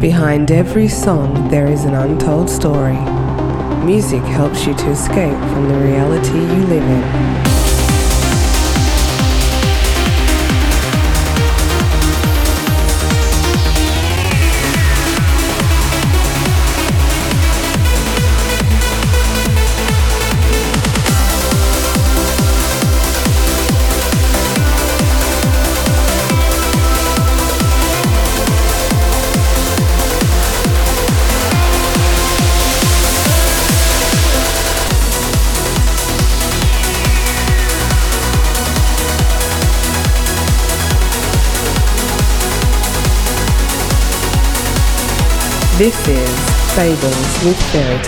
Behind every song, there is an untold story. Music helps you to escape from the reality you live in. This is Fables with Ferry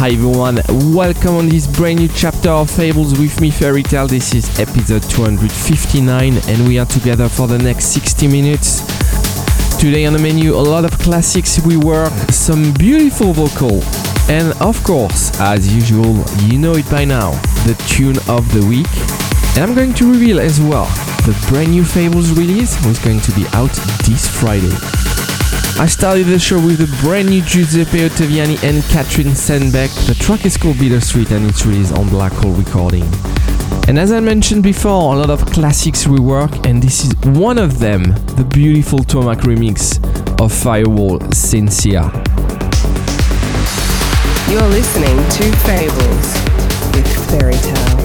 Hi everyone, welcome on this brand new chapter of Fables with me, Ferry Tayle. This is episode 259, and we are together for the next 60 minutes. Today on the menu, a lot of classics we work, some beautiful vocal, and of course, as usual, you know it by now, the tune of the week. And I'm going to reveal as well the brand new Fables release, which is going to be out this Friday. I started the show with a brand new Giuseppe Ottaviani and Katrine Stenbekk. The track is called Bittersweet and it's released on Black Hole Recording. And as I mentioned before, a lot of classics rework, and this is one of them the beautiful Tomac remix of Firewall Sincere. You're listening to Fables with Ferry Tayle.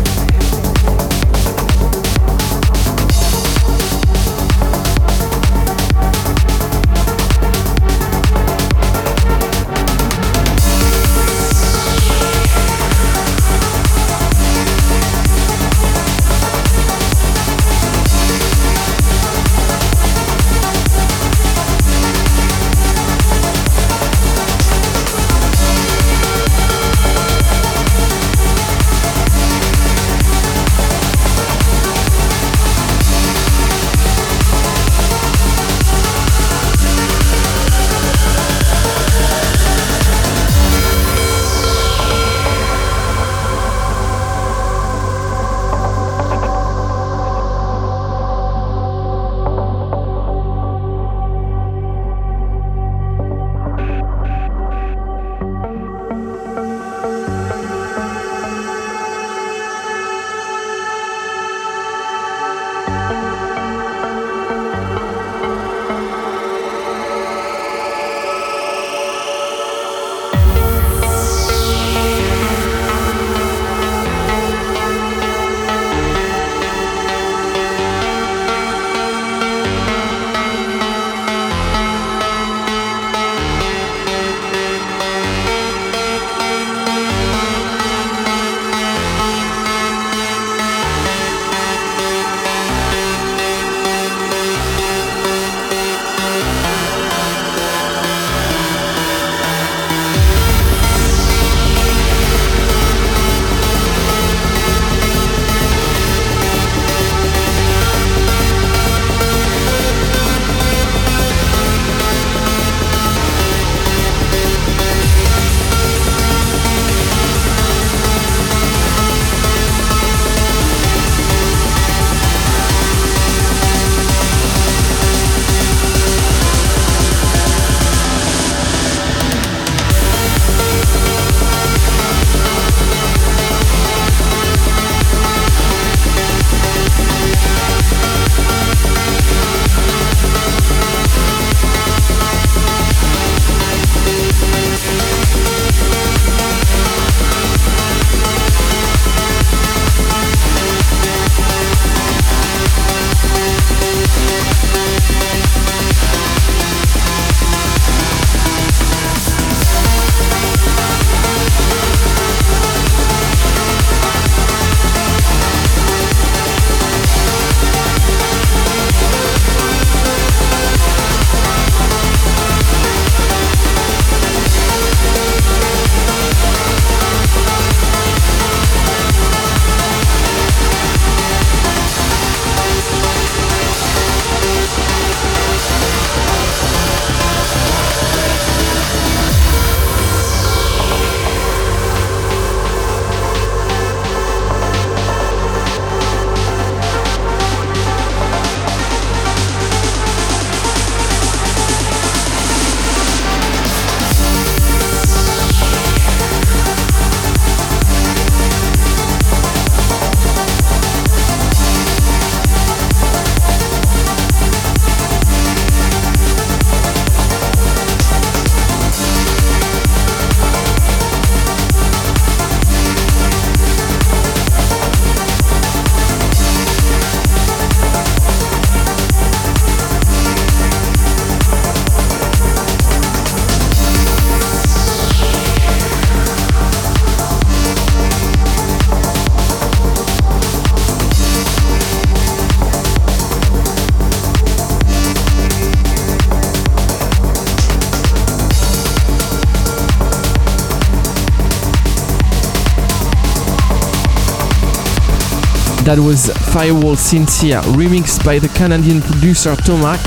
That was Firewall Sincere, remixed by the Canadian producer Tomac.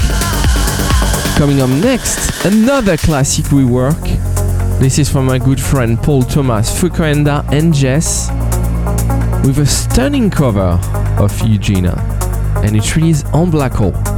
Coming up next, another classic rework. This is from my good friend Paul Thomas, Fuenka and JES, with a stunning cover of Eugina, and it released on Black Hole.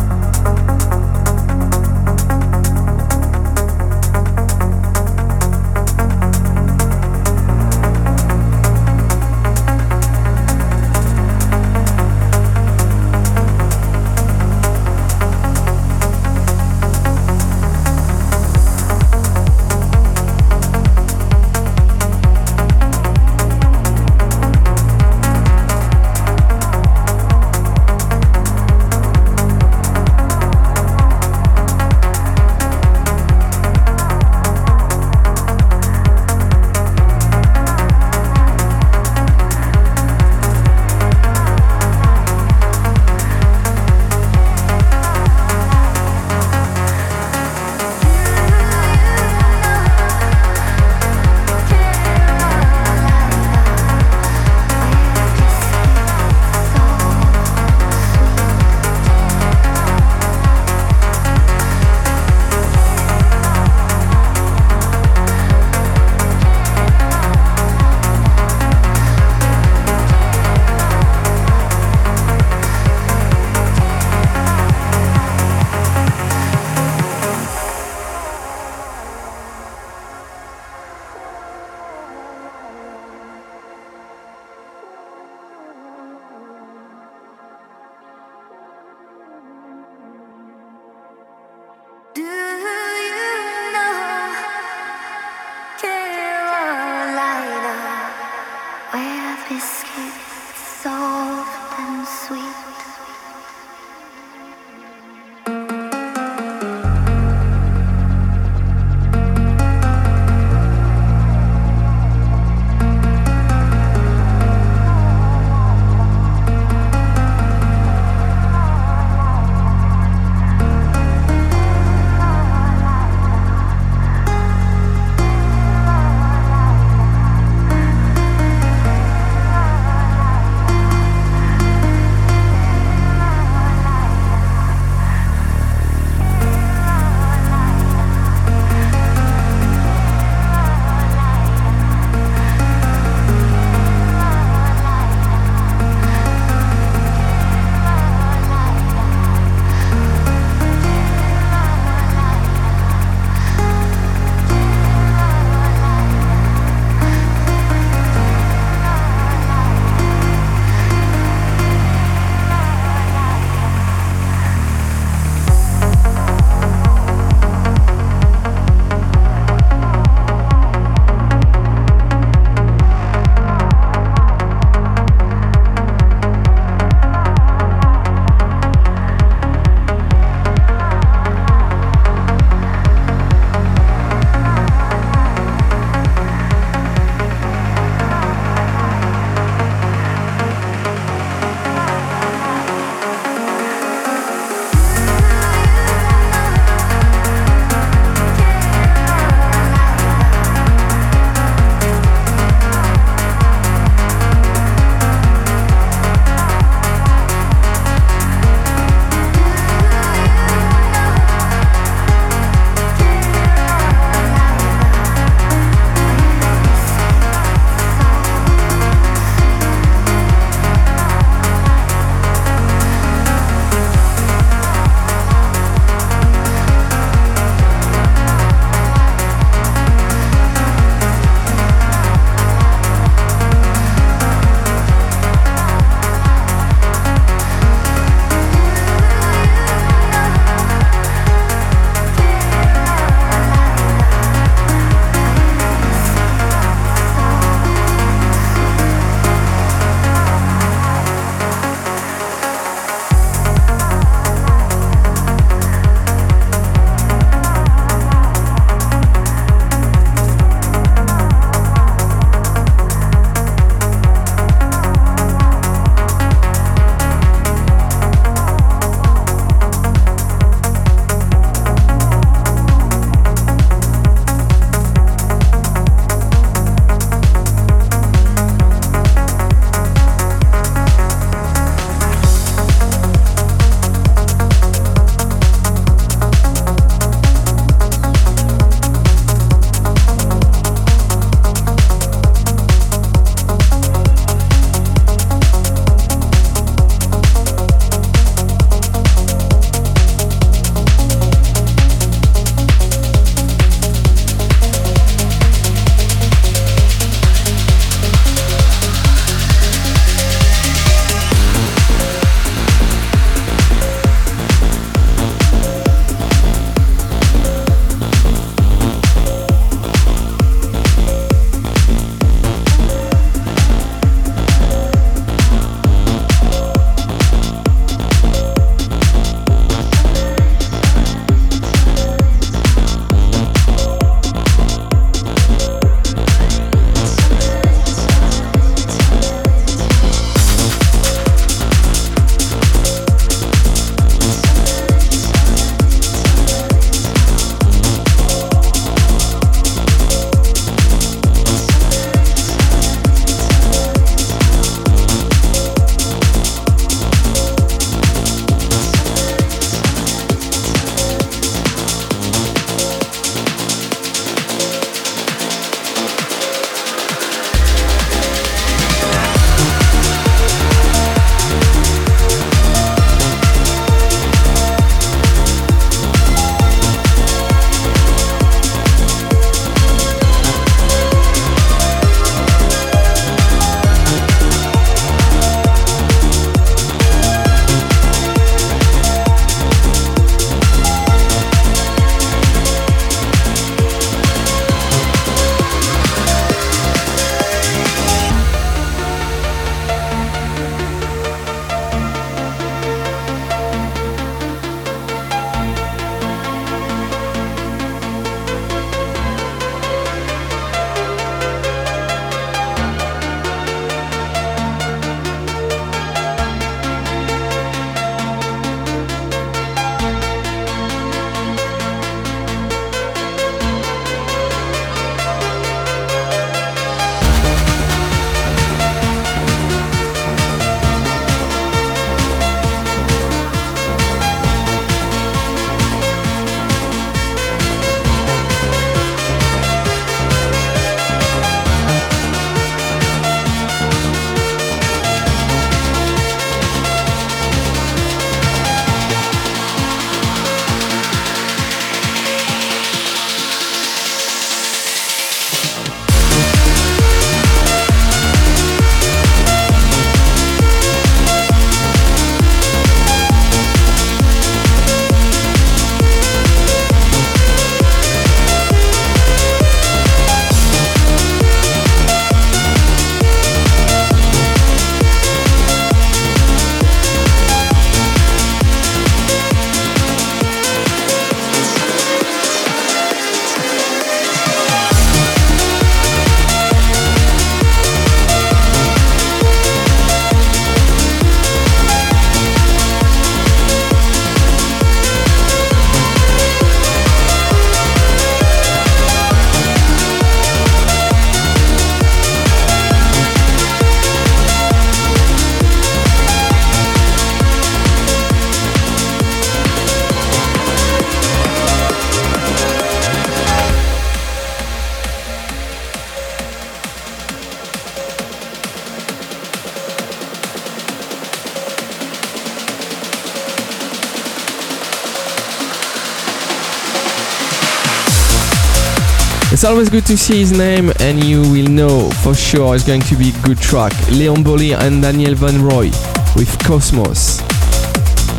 It's always good to see his name, and you will know for sure it's going to be a good track. Leon Bolier and Daniel Wanrooy with Cosmos.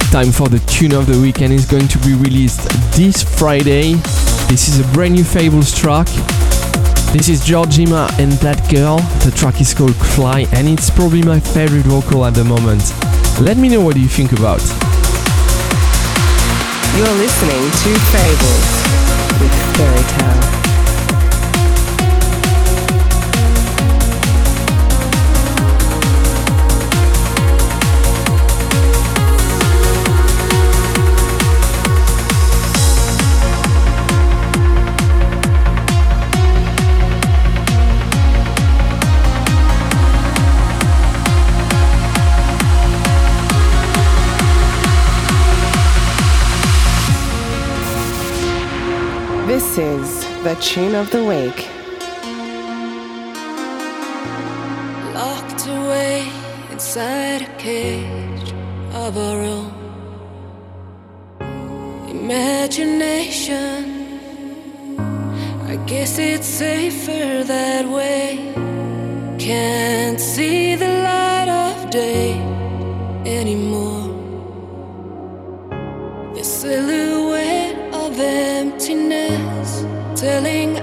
Time for the tune of the week, and it's going to be released this Friday. This is a brand new Fables track. This is George Jema and That Girl. The track is called Fly, and it's probably my favorite vocal at the moment. Let me know what you think about. You're listening to Fables with Ferry Tayle. The tune of the week. Locked away inside a cage of our own imagination. I guess it's safer that way. Can't see the light of day anymore. The silhouette telling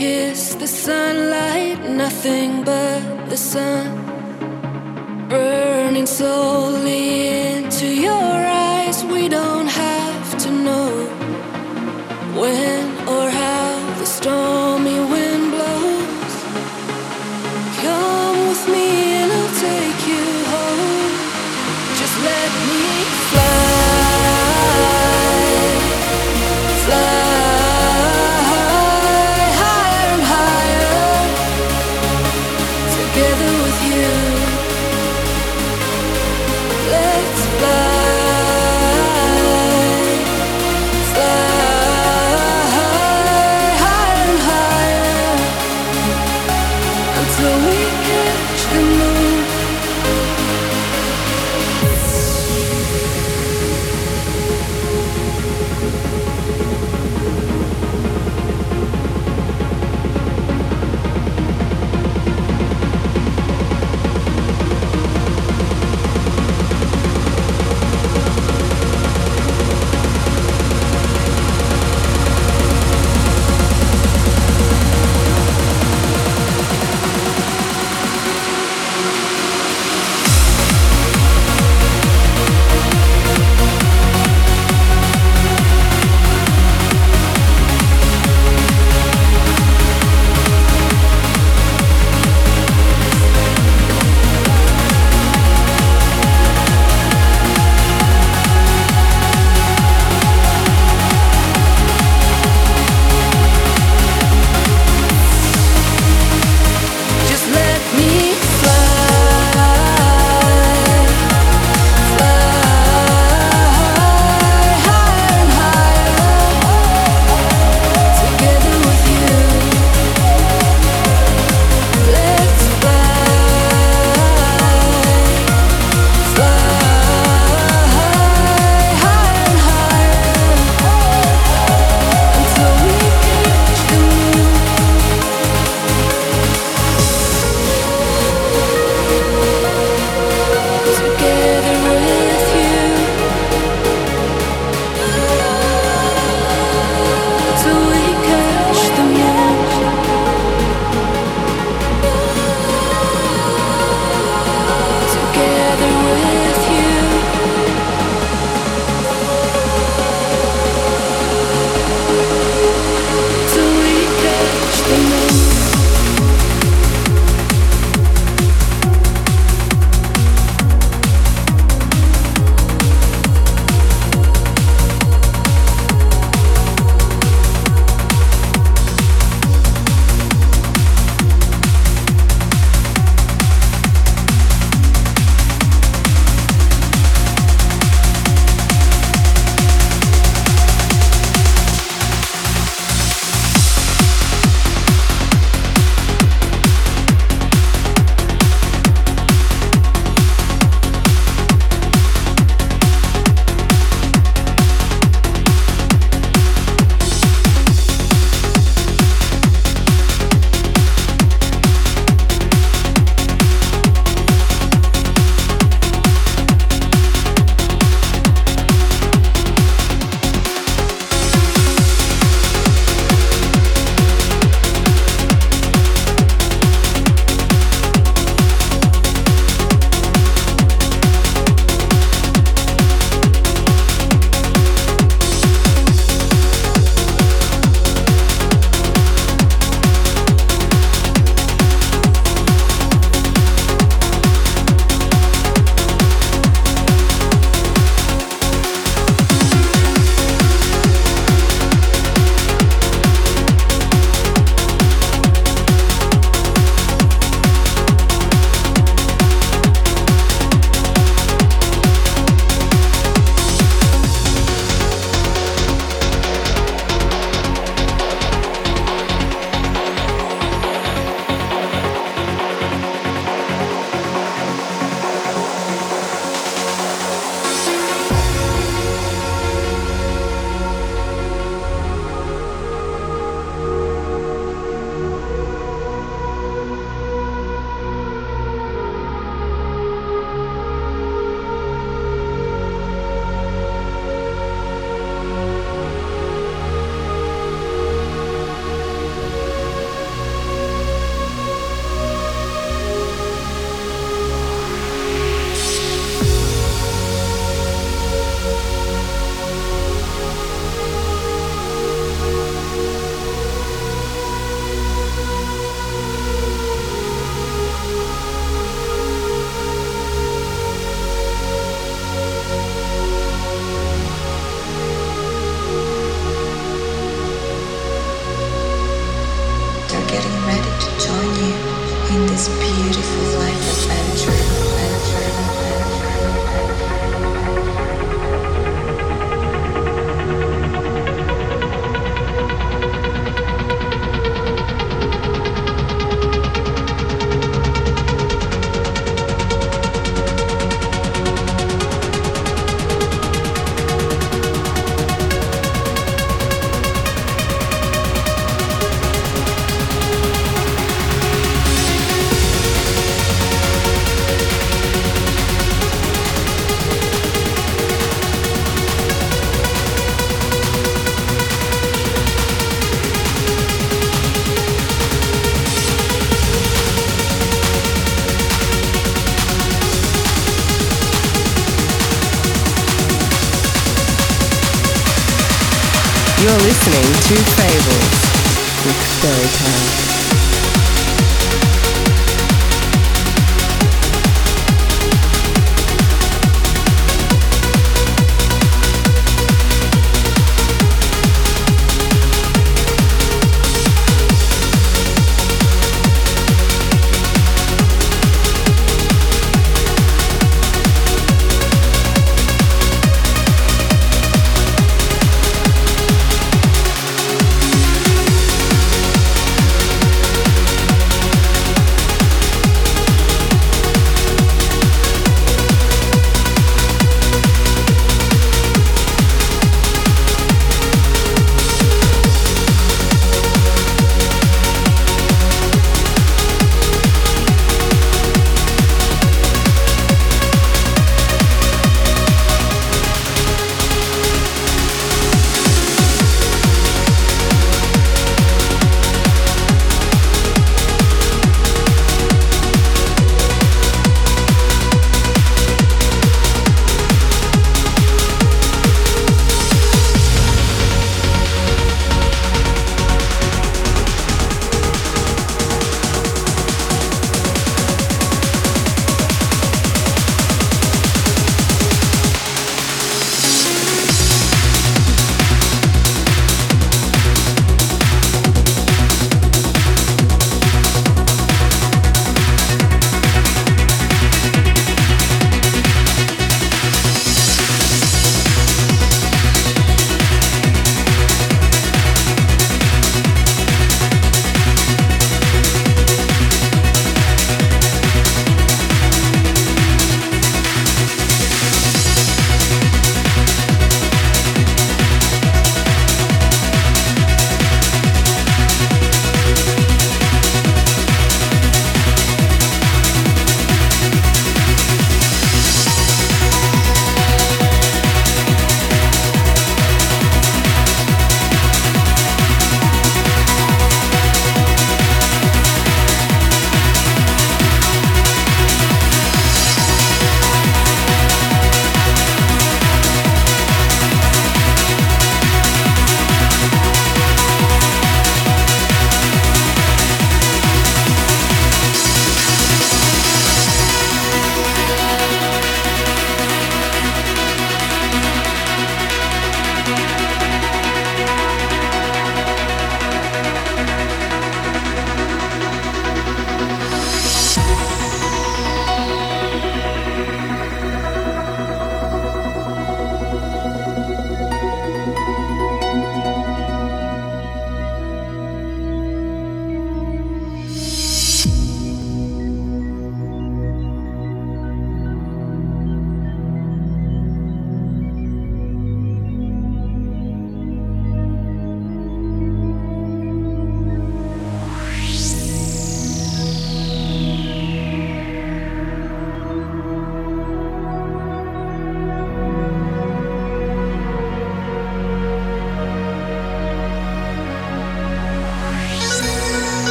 kiss the sunlight. Nothing but the sun burning slowly into your eyes.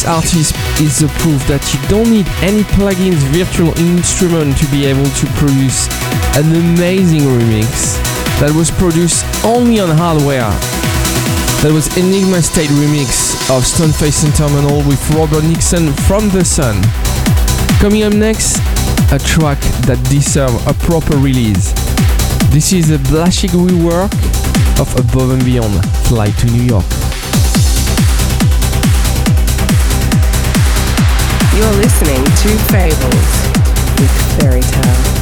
This artist is the proof that you don't need any plugins, virtual instrument to be able to produce an amazing remix that was produced only on hardware. That was Enigma State remix of Stoneface and Terminal with Robert Nickson from The Sun. Coming up next, a track that deserves a proper release. This is a Blashear rework of Above and Beyond Fly to New York. You're listening to Fables with Ferry Tayle.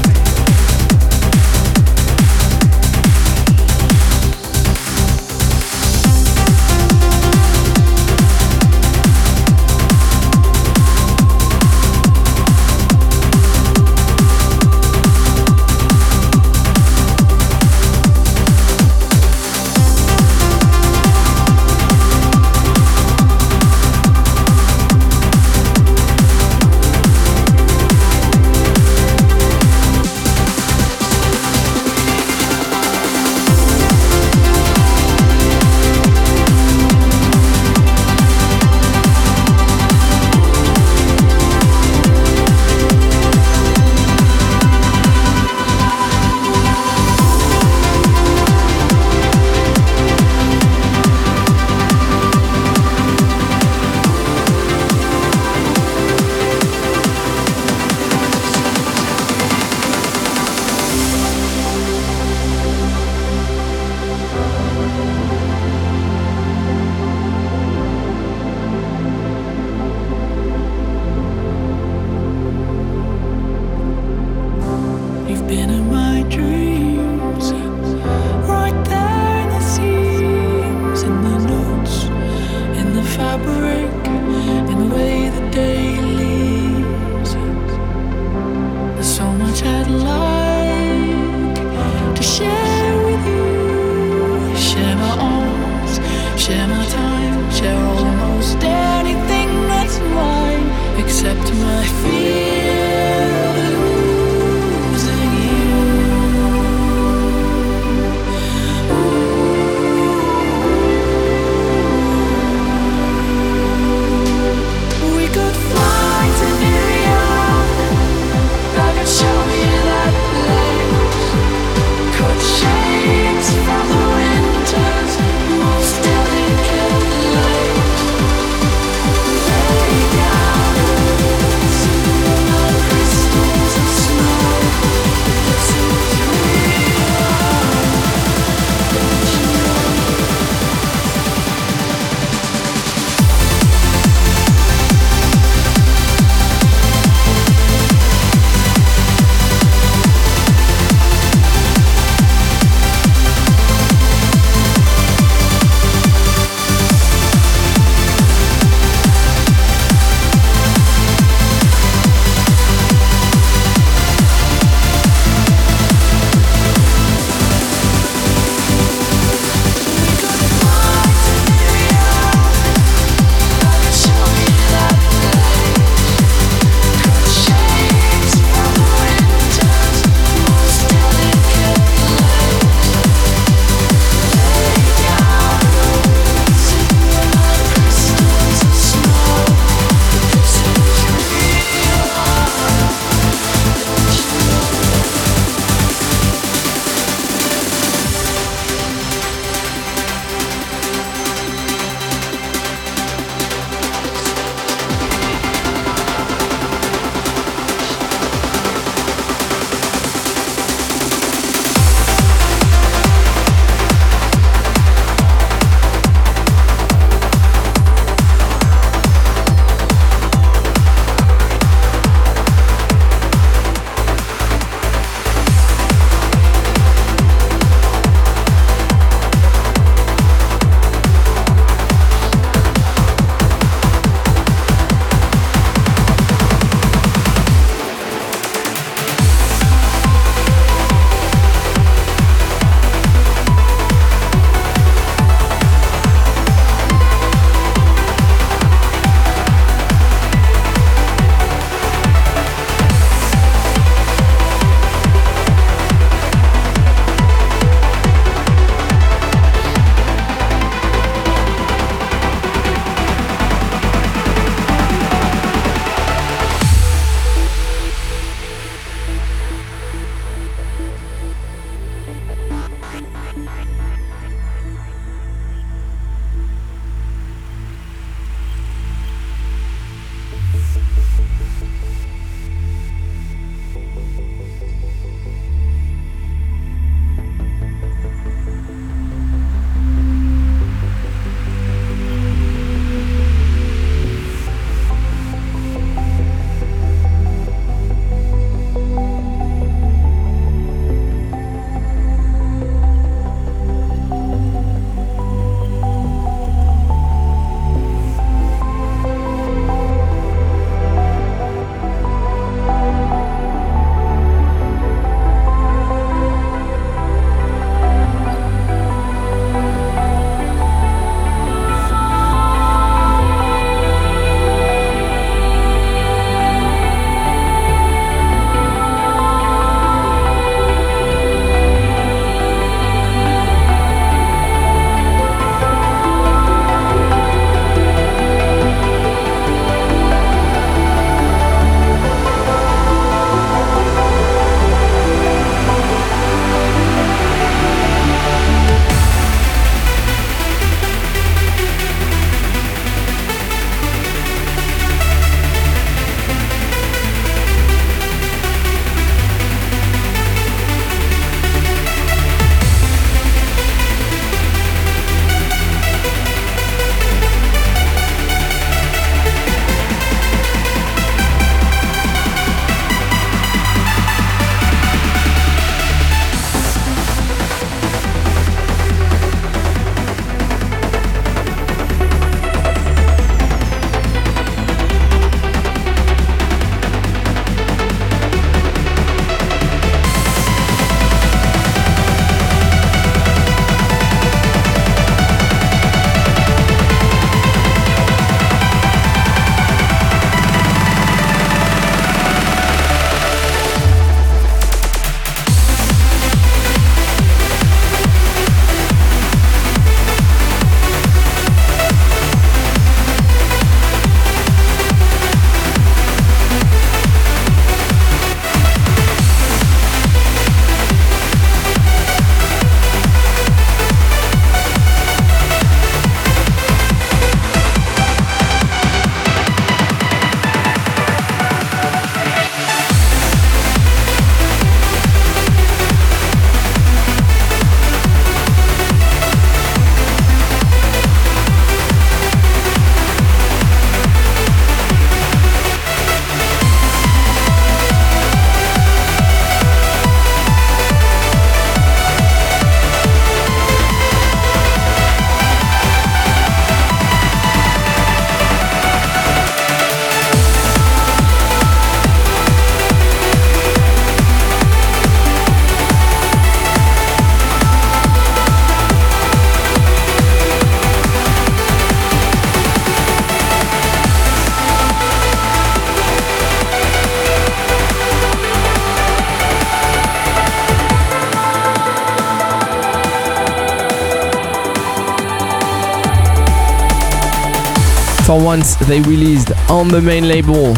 Once they released on the main label.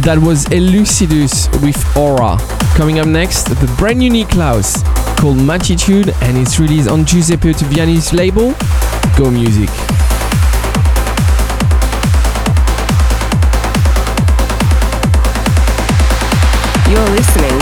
That was Elucidus with Aura. Coming up next, the brand new Nikolauss called Magnitude and it's released on Giuseppe Ottaviani's label, Go Music. You're listening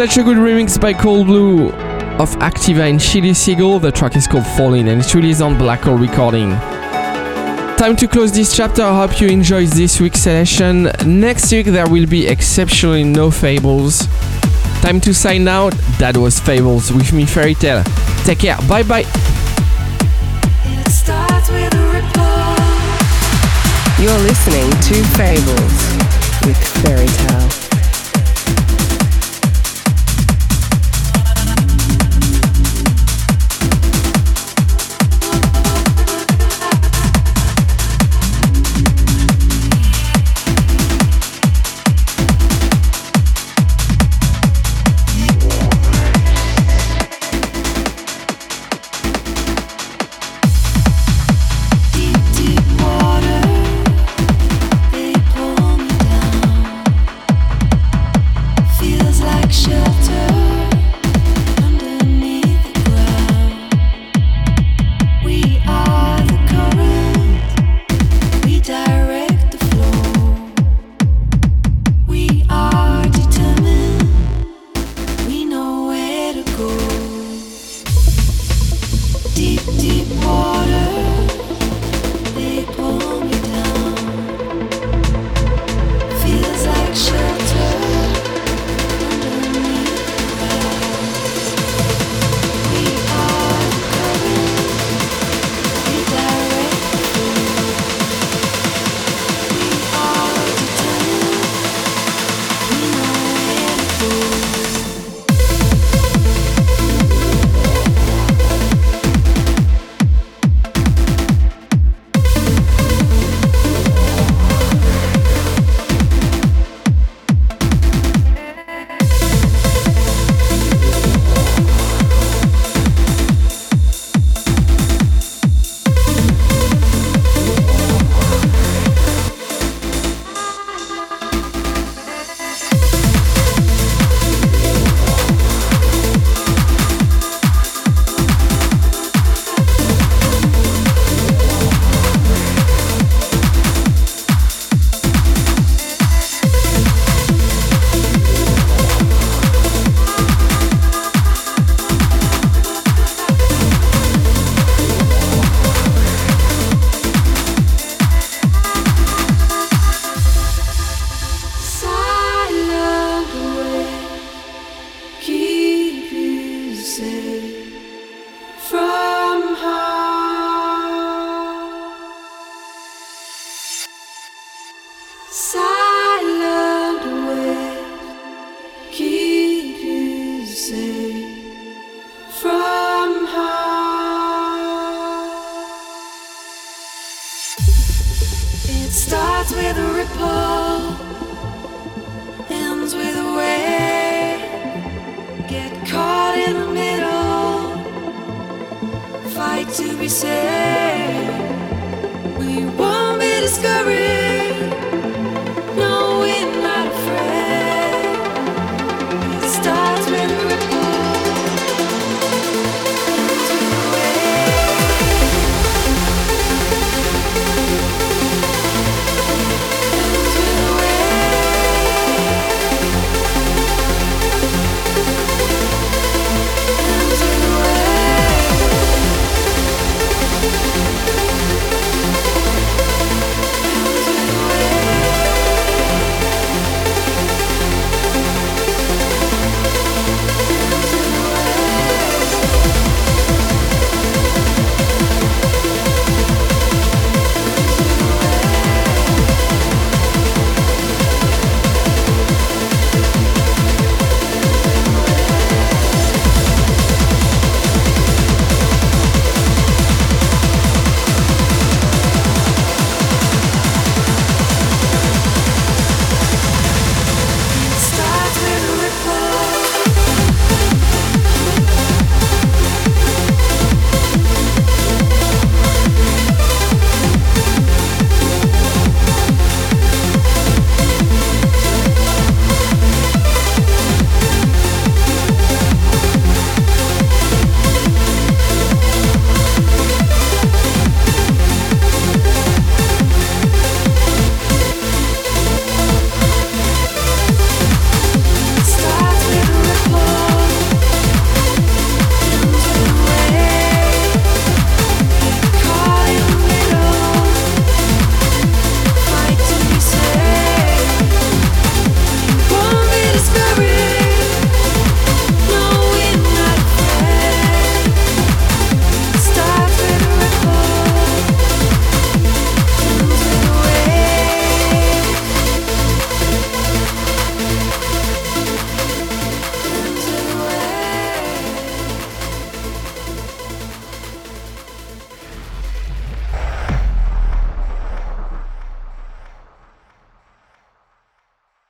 Such a good remix by Cold Blue of Activa and Shelley Segal. The track is called Fall In and it's released on Black Hole Recording. Time to close this chapter. I hope you enjoyed this week's selection. Next week there will be exceptionally no fables. Time to sign out. That was Fables with me, Ferry Tayle. Take care. Bye bye. You're listening to Fables with Ferry Tayle.